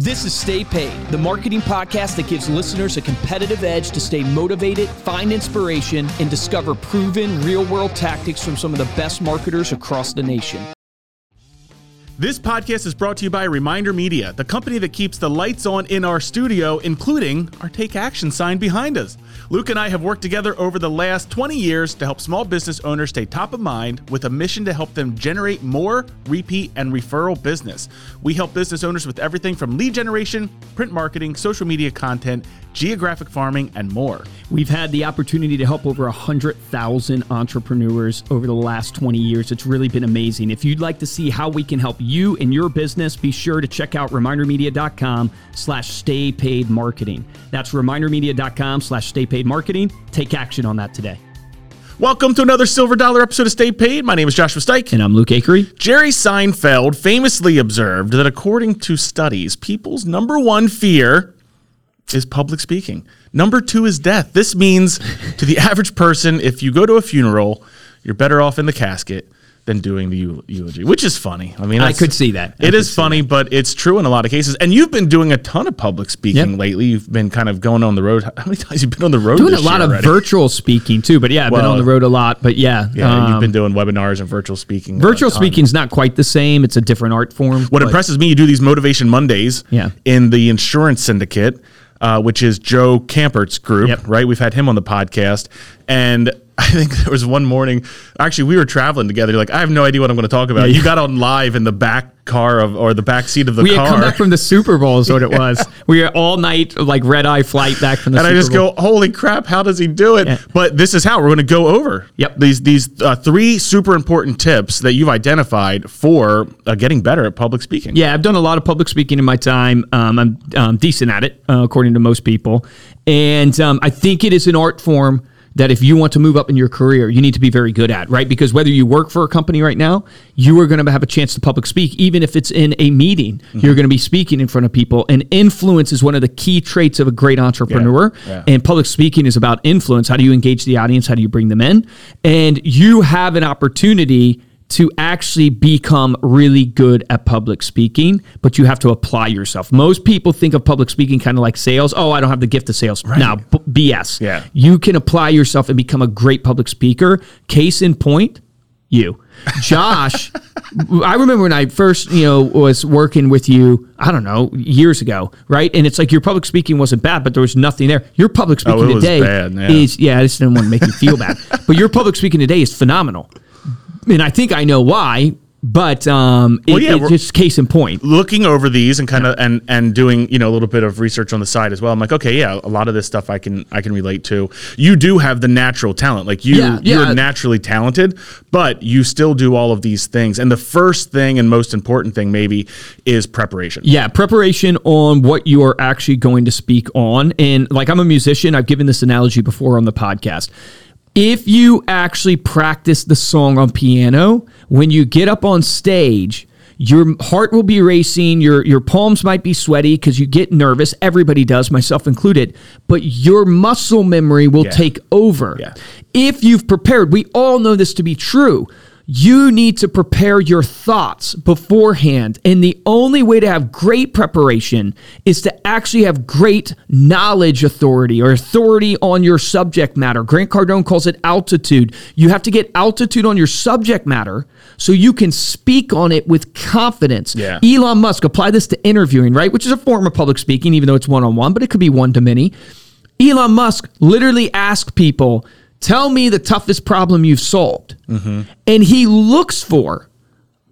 This is Stay Paid, the marketing podcast that gives listeners a competitive edge to stay motivated, find inspiration, and discover proven real world tactics from some of the best marketers across the nation. This podcast is brought to you by Reminder Media, the company that keeps the lights on in our studio, including our Take Action sign behind us. Luke and I have worked together over the last 20 years to help small business owners stay top of mind with a mission to help them generate more repeat and referral business. We help business owners with everything from lead generation, print marketing, social media content, geographic farming, and more. We've had the opportunity to help over 100,000 entrepreneurs over the last 20 years. It's really been amazing. If you'd like to see how we can help you and your business, be sure to check out remindermedia.com slash stay paid marketing. That's remindermedia.com slash stay paid marketing. Take action on that today. Welcome to another Silver Dollar episode of Stay Paid. My name is Joshua Stike. And I'm Luke Acree. Jerry Seinfeld famously observed that according to studies, people's number one fear is public speaking. Number two is death. This means to the average person, if you go to a funeral, you're better off in the casket than doing the eulogy, which is funny. I mean, I could see that. I it is funny, that. but it's true in a lot of cases. And you've been doing a ton of public speaking yep. lately. You've been kind of going on the road. How many times you've been on the road? Doing a lot of virtual speaking too. But yeah, I've well, been on the road a lot. But yeah, yeah, um, you've been doing webinars and virtual speaking. Virtual speaking is not quite the same. It's a different art form. What impresses me, you do these motivation Mondays. Yeah. in the insurance syndicate uh, which is Joe Campert's group, yep. right? We've had him on the podcast. And I think there was one morning, actually, we were traveling together. You're like, I have no idea what I'm going to talk about. Yeah, You got on live in the back car of, or the back seat of the we car. We come back from the Super Bowl, is what it was. we were all night, like red eye flight back from the super. and Super I just Bowl. go, holy crap, how does he do it? Yeah. But this is how we're going to go over yep. these, these uh, three super important tips that you've identified for uh, getting better at public speaking. Yeah, I've done a lot of public speaking in my time. Um, I'm um, decent at it, uh, according to most people. And um, I think it is an art form that if you want to move up in your career, you need to be very good at, right? Because whether you work for a company right now, you are going to have a chance to public speak, even if it's in a meeting. Mm-hmm. You're going to be speaking in front of people. And influence is one of the key traits of a great entrepreneur. Yeah, yeah. And public speaking is about influence. How do you engage the audience? How do you bring them in? And you have an opportunity to actually become really good at public speaking, but you have to apply yourself. Most people think of public speaking kind of like sales. Oh, I don't have the gift of sales. Right. Now, b- BS. Yeah. You can apply yourself and become a great public speaker. Case in point, you. Josh, I remember when I first, you know, was working with you, I don't know, years ago, right? And it's like your public speaking wasn't bad, but there was nothing there. Your public oh, speaking oh, today bad, yeah. is yeah, I just didn't want to make you feel bad. But your public speaking today is phenomenal and I think I know why. But um, well, it, yeah, it's just case in point. Looking over these and kind of and and doing you know a little bit of research on the side as well. I'm like, okay, yeah, a lot of this stuff I can I can relate to. You do have the natural talent, like you yeah, yeah. you're naturally talented, but you still do all of these things. And the first thing and most important thing maybe is preparation. Yeah, preparation on what you are actually going to speak on. And like I'm a musician, I've given this analogy before on the podcast if you actually practice the song on piano, when you get up on stage, your heart will be racing, your your palms might be sweaty because you get nervous. Everybody does, myself included. But your muscle memory will yeah. take over. Yeah. If you've prepared, we all know this to be true you need to prepare your thoughts beforehand. And the only way to have great preparation is to actually have great knowledge authority or authority on your subject matter. Grant Cardone calls it altitude. You have to get altitude on your subject matter so you can speak on it with confidence. Yeah. Elon Musk, apply this to interviewing, right? Which is a form of public speaking, even though it's one on one, but it could be one to many. Elon Musk literally asked people, Tell me the toughest problem you've solved. Mm-hmm. And he looks for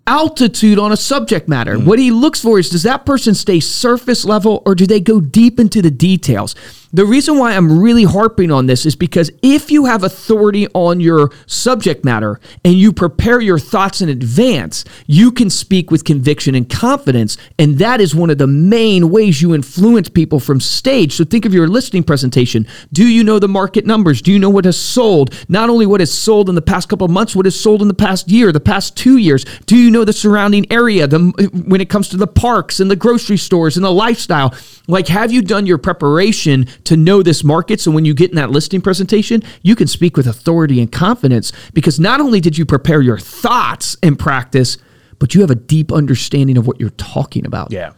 altitude on a subject matter. Mm-hmm. What he looks for is does that person stay surface level or do they go deep into the details? The reason why I'm really harping on this is because if you have authority on your subject matter and you prepare your thoughts in advance, you can speak with conviction and confidence. And that is one of the main ways you influence people from stage. So think of your listing presentation. Do you know the market numbers? Do you know what has sold? Not only what has sold in the past couple of months, what has sold in the past year, the past two years? Do you know the surrounding area the, when it comes to the parks and the grocery stores and the lifestyle? Like, have you done your preparation to know this market? So when you get in that listing presentation, you can speak with authority and confidence because not only did you prepare your thoughts and practice, but you have a deep understanding of what you're talking about. Yeah.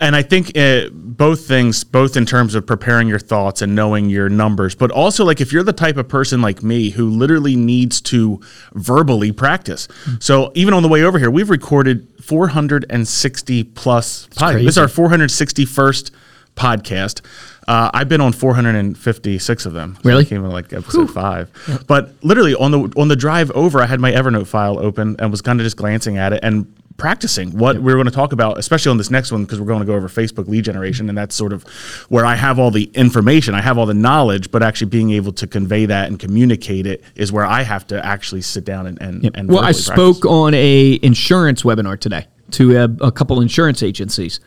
And I think uh, both things, both in terms of preparing your thoughts and knowing your numbers, but also like if you're the type of person like me who literally needs to verbally practice. So even on the way over here, we've recorded 460 plus podcasts. This is our 461st podcast. Uh, I've been on 456 of them. So Really? I came in like episode five. But literally on the on the drive over, I had my Evernote file open and was kind of just glancing at it and practicing what we are going to talk about, especially on this next one because we're going to go over Facebook lead generation, and that's sort of where I have all the information, I have all the knowledge, but actually being able to convey that and communicate it is where I have to actually sit down and and, and well, I verbally spoke practice. on a insurance webinar today to a, a couple insurance agencies.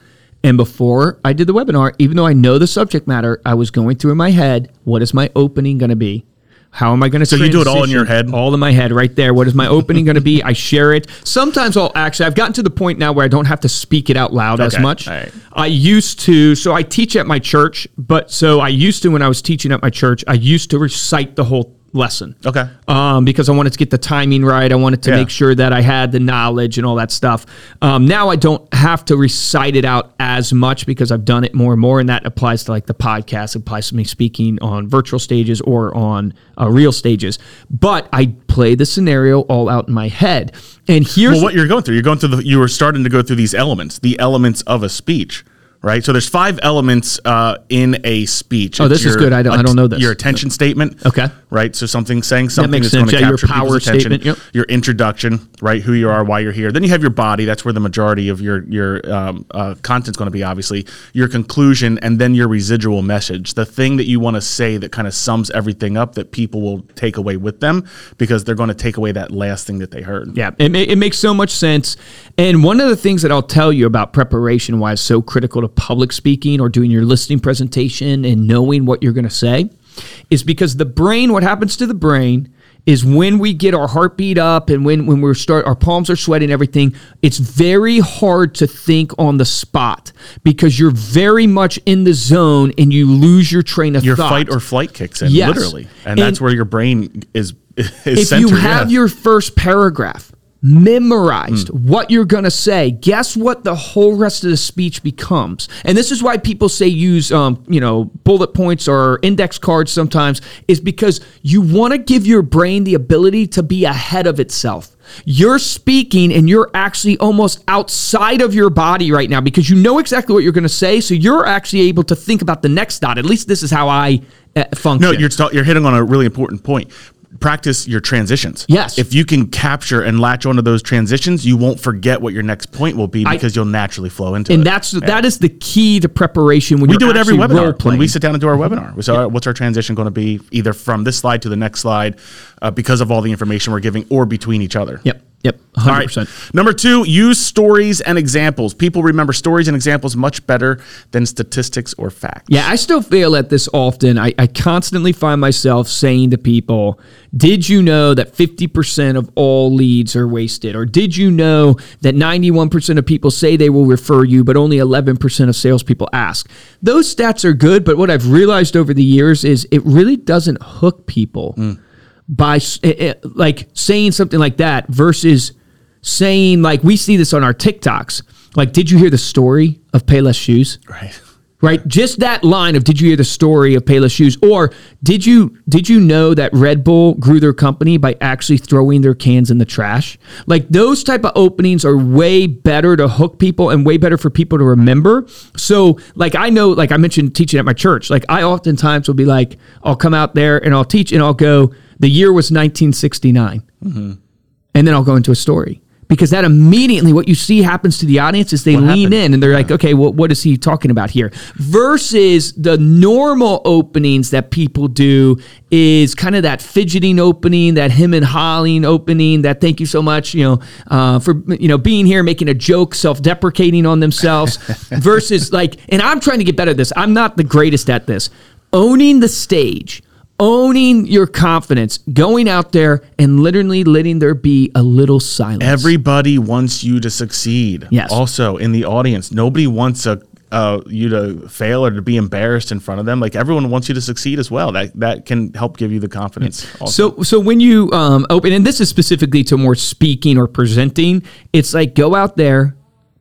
And before I did the webinar, even though I know the subject matter, I was going through in my head, what is my opening going to be? How am I going to? So you do it all in your head? all in my head, right there. What is my opening going to be? I share it. Sometimes I'll actually. I've gotten to the point now where I don't have to speak it out loud as much. right. I used to. So I teach at my church, but so I used to when I was teaching at my church, I used to recite the whole lesson Okay. um, because I wanted to get the timing right. I wanted to Yeah. make sure that I had the knowledge and all that stuff. Um, now I don't have to recite it out as much because I've done it more and more, and that applies to like the podcast. It applies to me speaking on virtual stages or on uh, real stages. But I play the scenario all out in my head, and here's Well, what you're going through, you're going through the, you were starting to go through these elements, the elements of a speech, right? So there's five elements uh, in a speech. Oh, this is good. I don't- I don't know this. Your attention statement. Okay. Right. So something saying something makes that's going to. Yeah, your capture people's power attention. statement, yep. Your introduction, right? Who you are, why you're here. Then you have your body. That's where the majority of your your um, uh, content's going to be, obviously. Your conclusion, and then your residual message, the thing that you want to say that kind of sums everything up that people will take away with them because they're going to take away that last thing that they heard. Yeah, it, it makes so much sense. And one of the things that I'll tell you about preparation, why it's so critical to public speaking or doing your listing presentation and knowing what you're going to say, is because the brain, what happens to the brain is when we get our heartbeat up and when, when we're start our palms are sweating everything it's very hard to think on the spot because you're very much in the zone and you lose your train of your thought fight or flight kicks in Yes. literally and, And- that's where your brain is is if centered you have yeah. your first paragraph memorized what you're going to say. Guess what the whole rest of the speech becomes. And this is why people say use um, you know bullet points or index cards sometimes is because you want to give your brain the ability to be ahead of itself. You're speaking and you're actually almost outside of your body right now because you know exactly what you're going to say so you're actually able to think about the next dot. At least this is how i uh, function. No you're you're hitting on a really important point practice your transitions Yes. if you can capture and latch onto those transitions you won't forget what your next point will be because you'll naturally flow into and it And that's that is the key to preparation when we you're do it every webinar when we sit down and do our webinar. We say, right, what's our transition going to be, either from this slide to the next slide, uh, because of all the information we're giving, or between each other. Yep. Yep. 100%. right. Number two, use stories and examples. People remember stories and examples much better than statistics or facts. Yeah, I still fail at this often. I, I constantly find myself saying to people, Did you know that 50% of all leads are wasted? Or did you know that 91% of people say they will refer you, but only 11% of salespeople ask? Those stats are good, but what I've realized over the years is it really doesn't hook people mm. By eh, eh, like saying something like that versus saying, like, we see this on our TikToks. Like, did you hear the story of Payless Shoes? Right. right just that line of did you hear the story of payless shoes or did you did you know that red bull grew their company by actually throwing their cans in the trash like those type of openings are way better to hook people and way better for people to remember so like i know like i mentioned teaching at my church like i oftentimes will be like i'll come out there and i'll teach and i'll go the year was 1969 and then I'll go into a story because that immediately what you see happens to the audience is they lean happened? in and they're like, okay, well, what is he talking about here? Versus the normal openings that people do is kind of that fidgeting opening, that him and hawing opening, that thank you so much, you know, uh, for you know being here, making a joke, self-deprecating on themselves. versus like, and I'm trying to get better at this. I'm not the greatest at this. Owning the stage owning your confidence, going out there and literally letting there be a little silence. Everybody wants you to succeed. Yes. Also, in the audience, nobody wants a uh, you to fail or to be embarrassed in front of them. Like everyone wants you to succeed as well. That that can help give you the confidence. Also. So, so when you um, open, and this is specifically to more speaking or presenting, it's like go out there,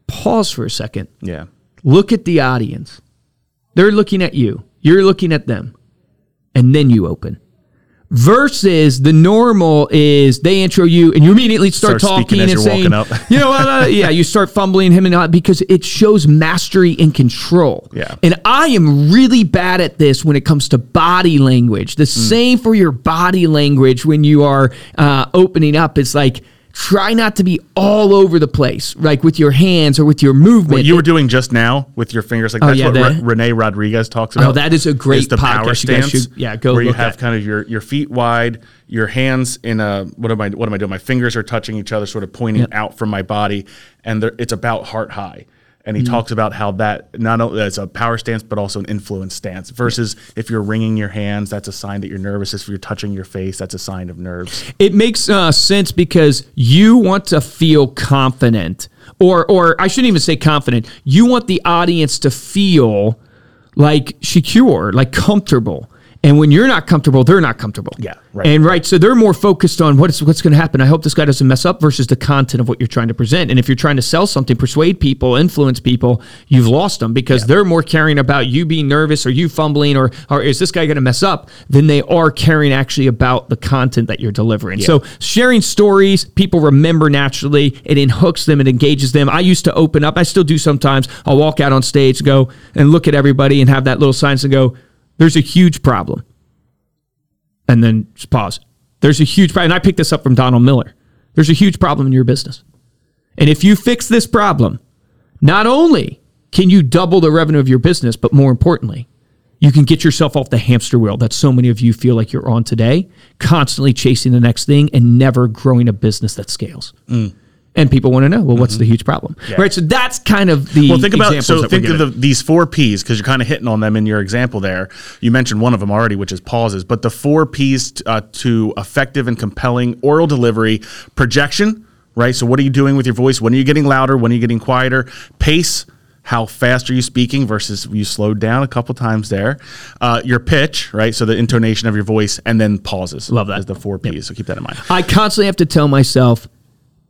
pause for a second, yeah, look at the audience. They're looking at you. You're looking at them, and then you open. Versus the normal is they intro you and you immediately start, Start talking and saying, you know, uh, yeah, you start fumbling him and not because it shows mastery and control. Yeah. And I am really bad at this when it comes to body language. The Mm. same for your body language when you are uh, opening up. It's like try not to be all over the place, like with your hands or with your movement. what you were doing just now with your fingers, like Oh, that's yeah, what the- Re- Rene Rodriguez talks oh, about. Oh, that is a great is the power podcast. You stance. should- yeah, go where you have at. kind of your your feet wide, your hands in a what am I what am I doing? My fingers are touching each other, sort of pointing Yep. out from my body, and it's about heart high. And he Mm-hmm. talks about how that not only as a power stance, but also an influence stance. Versus if you're wringing your hands, that's a sign that you're nervous. If you're touching your face, that's a sign of nerves. It makes uh, sense because you want to feel confident, or or I shouldn't even say confident. You want the audience to feel like secure, like comfortable. And when you're not comfortable, they're not comfortable. Yeah, right. And right, so they're more focused on what's what's going to happen. I hope this guy doesn't mess up versus the content of what you're trying to present. And if you're trying to sell something, persuade people, influence people, you've lost them because they're more caring about you being nervous or you fumbling or or is this guy going to mess up than they are caring actually about the content that you're delivering. So sharing stories, people remember naturally. It hooks them, it engages them. I used to open up. I still do sometimes. I'll walk out on stage, go and look at everybody, and have that little signs and go. There's a huge problem and then just pause. There's a huge problem. And I picked this up from Donald Miller. There's a huge problem in your business. And if you fix this problem, not only can you double the revenue of your business, but more importantly, you can get yourself off the hamster wheel that so many of you feel like you're on today, constantly chasing the next thing and never growing a business that scales. Mm. And people want to know, well, what's the huge problem? Right. So that's kind of the Well, think about so think of the, these four P's because you're kind of hitting on them in your example there. You mentioned one of them already, which is pauses. But the four P's t- uh, to effective and compelling oral delivery: projection, right? So what are you doing with your voice? When are you getting louder? When are you getting quieter? Pace. How fast are you speaking versus you slowed down a couple times there? Uh, your pitch, right? So the intonation of your voice, and then pauses. Love that. As the four P's. So keep that in mind. I constantly have to tell myself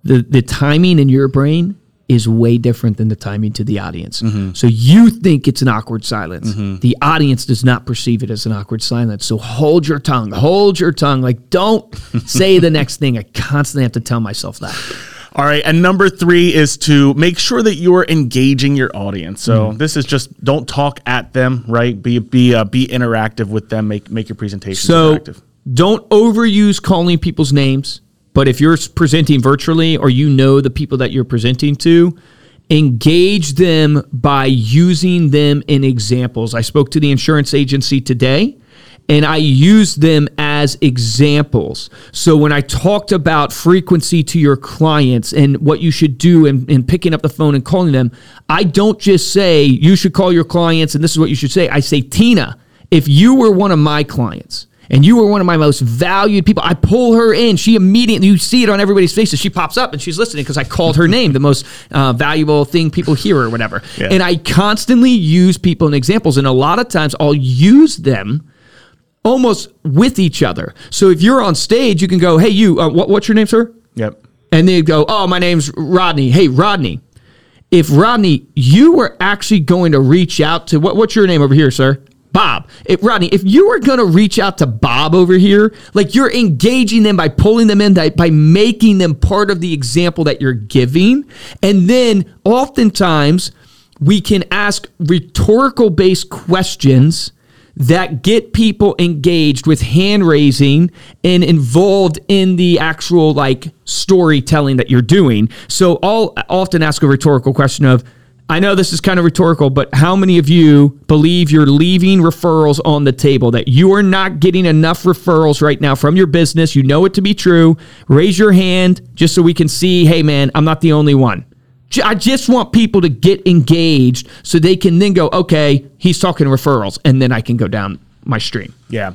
the the timing in your brain is way different than the timing to the audience. So you think it's an awkward silence. The audience does not perceive it as an awkward silence. So hold your tongue. Hold your tongue. Like don't say the next thing. I constantly have to tell myself that. All right, and number three is to make sure that you're engaging your audience. So Mm-hmm. this is just don't talk at them, right? Be be uh, be interactive with them. Make make your presentation So interactive. don't overuse calling people's names. But if you're presenting virtually or you know the people that you're presenting to, engage them by using them in examples. I spoke to the insurance agency today and I used them as examples. So when I talked about frequency to your clients and what you should do in, in picking up the phone and calling them, I don't just say you should call your clients and this is what you should say. I say, Tina, if you were one of my clients and you were one of my most valued people, I pull her in. She immediately, you see it on everybody's faces. She pops up and she's listening because I called her name, the most uh, valuable thing people hear or whatever. Yeah. And I constantly use people and examples. And a lot of times I'll use them almost with each other. So if you're on stage, you can go, hey, you, uh, what, what's your name, sir? Yep. And they go, oh, my name's Rodney. Hey, Rodney. If Rodney, you were actually going to reach out to what, what's your name over here, sir? Bob. If Rodney, if you were going to reach out to Bob over here, like you're engaging them by pulling them in, by by making them part of the example that you're giving. And then oftentimes we can ask rhetorical based questions that get people engaged with hand raising and involved in the actual like storytelling that you're doing. So I'll often ask a rhetorical question of, I know this is kind of rhetorical, but how many of you believe you're leaving referrals on the table, that you are not getting enough referrals right now from your business? You know it to be true. Raise your hand just so we can see, hey, man, I'm not the only one. I just want people to get engaged so they can then go, okay, he's talking referrals, and then I can go down my stream. Yeah.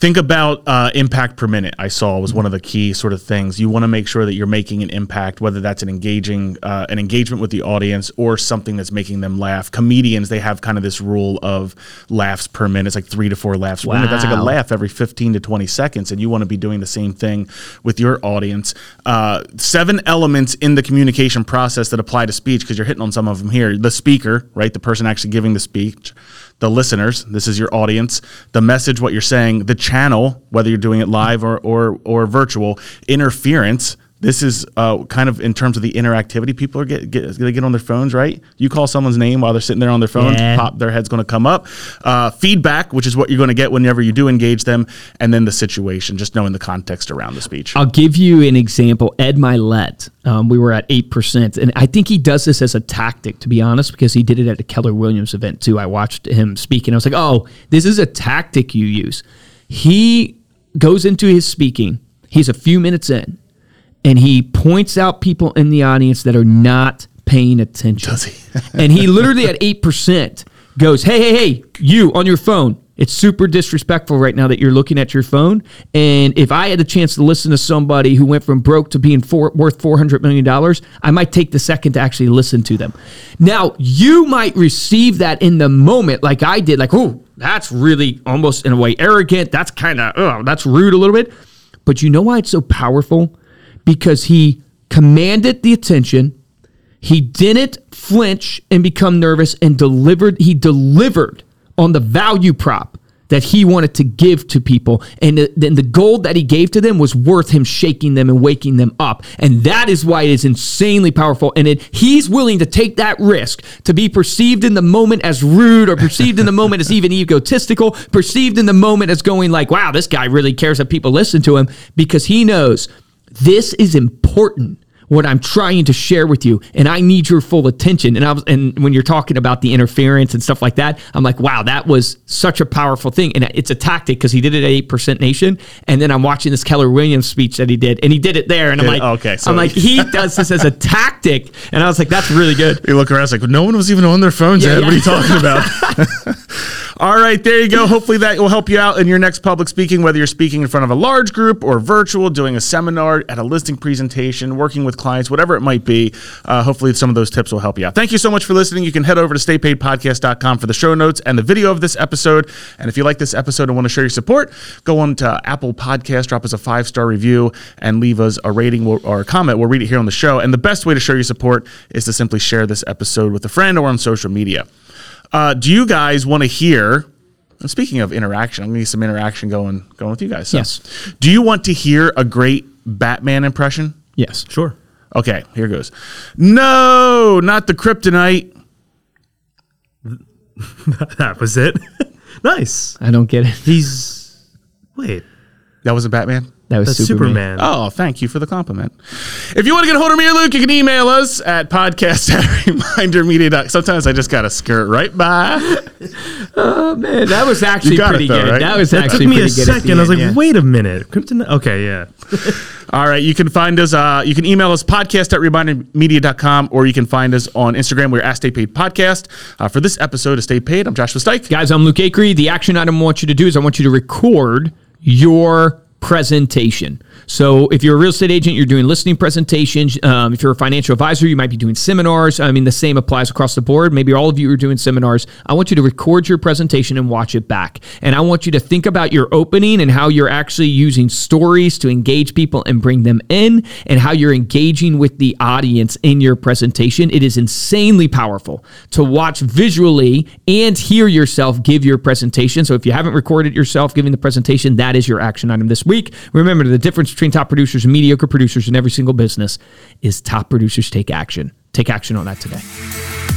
Think about uh, impact per minute, I saw was one of the key sort of things. You want to make sure that you're making an impact, whether that's an engaging, uh, an engagement with the audience or something that's making them laugh. Comedians, they have kind of this rule of laughs per minute. It's like three to four laughs per minute. That's like a laugh every 15 to 20 seconds. And you want to be doing the same thing with your audience. Uh, seven elements in the communication process that apply to speech, because you're hitting on some of them here. The speaker, right? The person actually giving the speech the listeners this is your audience the message what you're saying the channel whether you're doing it live or or, or virtual interference this is uh, kind of in terms of the interactivity people are get, get they get on their phones right you call someone's name while they're sitting there on their phone Yeah. pop their head's going to come up uh, feedback which is what you're going to get whenever you do engage them and then the situation just knowing the context around the speech I'll give you an example. Ed Mylett, um, we were at 8%. And I think he does this as a tactic, to be honest, because he did it at a Keller Williams event too. I watched him speak and I was like, oh, this is a tactic you use. He goes into his speaking, he's a few minutes in, and he points out people in the audience that are not paying attention. Does he? and he literally at 8% goes, hey, hey, hey, you on your phone. It's super disrespectful right now that you're looking at your phone. And if I had the chance to listen to somebody who went from broke to being for, worth $400 million, I might take the second to actually listen to them. Now, you might receive that in the moment, like I did, like, oh, that's really almost in a way arrogant. That's kind of, oh, that's rude a little bit. But you know why it's so powerful? Because he commanded the attention. He didn't flinch and become nervous and delivered. He delivered on the value prop that he wanted to give to people. And the, the gold that he gave to them was worth him shaking them and waking them up. And that is why it is insanely powerful. And it, he's willing to take that risk to be perceived in the moment as rude or perceived in the moment as even egotistical, perceived in the moment as going like, wow, this guy really cares that people listen to him because he knows this is important what I'm trying to share with you, and I need your full attention. And I was, and when you're talking about the interference and stuff like that, I'm like, wow, that was such a powerful thing, and it's a tactic because he did it at eight percent nation, and then I'm watching this Keller Williams speech that he did, and he did it there, and I'm like, okay, so- I'm like, he does this as a tactic, and I was like, that's really good. You look around, it's like no one was even on their phones Yeah, yet. yeah. What are you talking about? All right, there you go. Hopefully that will help you out in your next public speaking, whether you're speaking in front of a large group or virtual, doing a seminar, at a listing presentation, working with clients, whatever it might be. Uh, hopefully some of those tips will help you out. Thank you so much for listening. You can head over to staypaidpodcast.com for the show notes and the video of this episode. And if you like this episode and want to show your support, go on to Apple Podcast, drop us a five star review, and leave us a rating or or a comment. We'll read it here on the show. And the best way to show your support is to simply share this episode with a friend or on social media. Uh, do you guys want to hear? and Speaking of interaction, I'm gonna need some interaction going going with you guys. So, Yes. Do you want to hear a great Batman impression? Yes. Sure. Okay, here goes. No, not the kryptonite. that was it. nice. I don't get it. He's wait. That was a Batman. That was That's Superman. Superman. Oh, thank you for the compliment. If you want to get a hold of me or Luke, you can email us at podcast at remindermedia. Sometimes I just got to skirt right by. Oh, man, that was actually pretty though, good. right? That was That actually took me a good. at second. I was like, yeah. wait a minute. Kryptonite. Okay, yeah. All right. You can find us, uh, you can email us podcast at remindermedia.com or you can find us on Instagram. We're at Stay Paid Podcast. Uh, for this episode of Stay Paid, I'm Joshua Stike. Guys, I'm Luke Acree. The action item I want you to do is I want you to record your presentation. So if you're a real estate agent, you're doing listing presentations. Um, if you're a financial advisor, you might be doing seminars. I mean, the same applies across the board. Maybe all of you are doing seminars. I want you to record your presentation and watch it back. And I want you to think about your opening and how you're actually using stories to engage people and bring them in and how you're engaging with the audience in your presentation. It is insanely powerful to watch visually and hear yourself give your presentation. So if you haven't recorded yourself giving the presentation, that is your action item this week. Remember, the difference between top producers and mediocre producers in every single business is top producers take action. Take action on that today.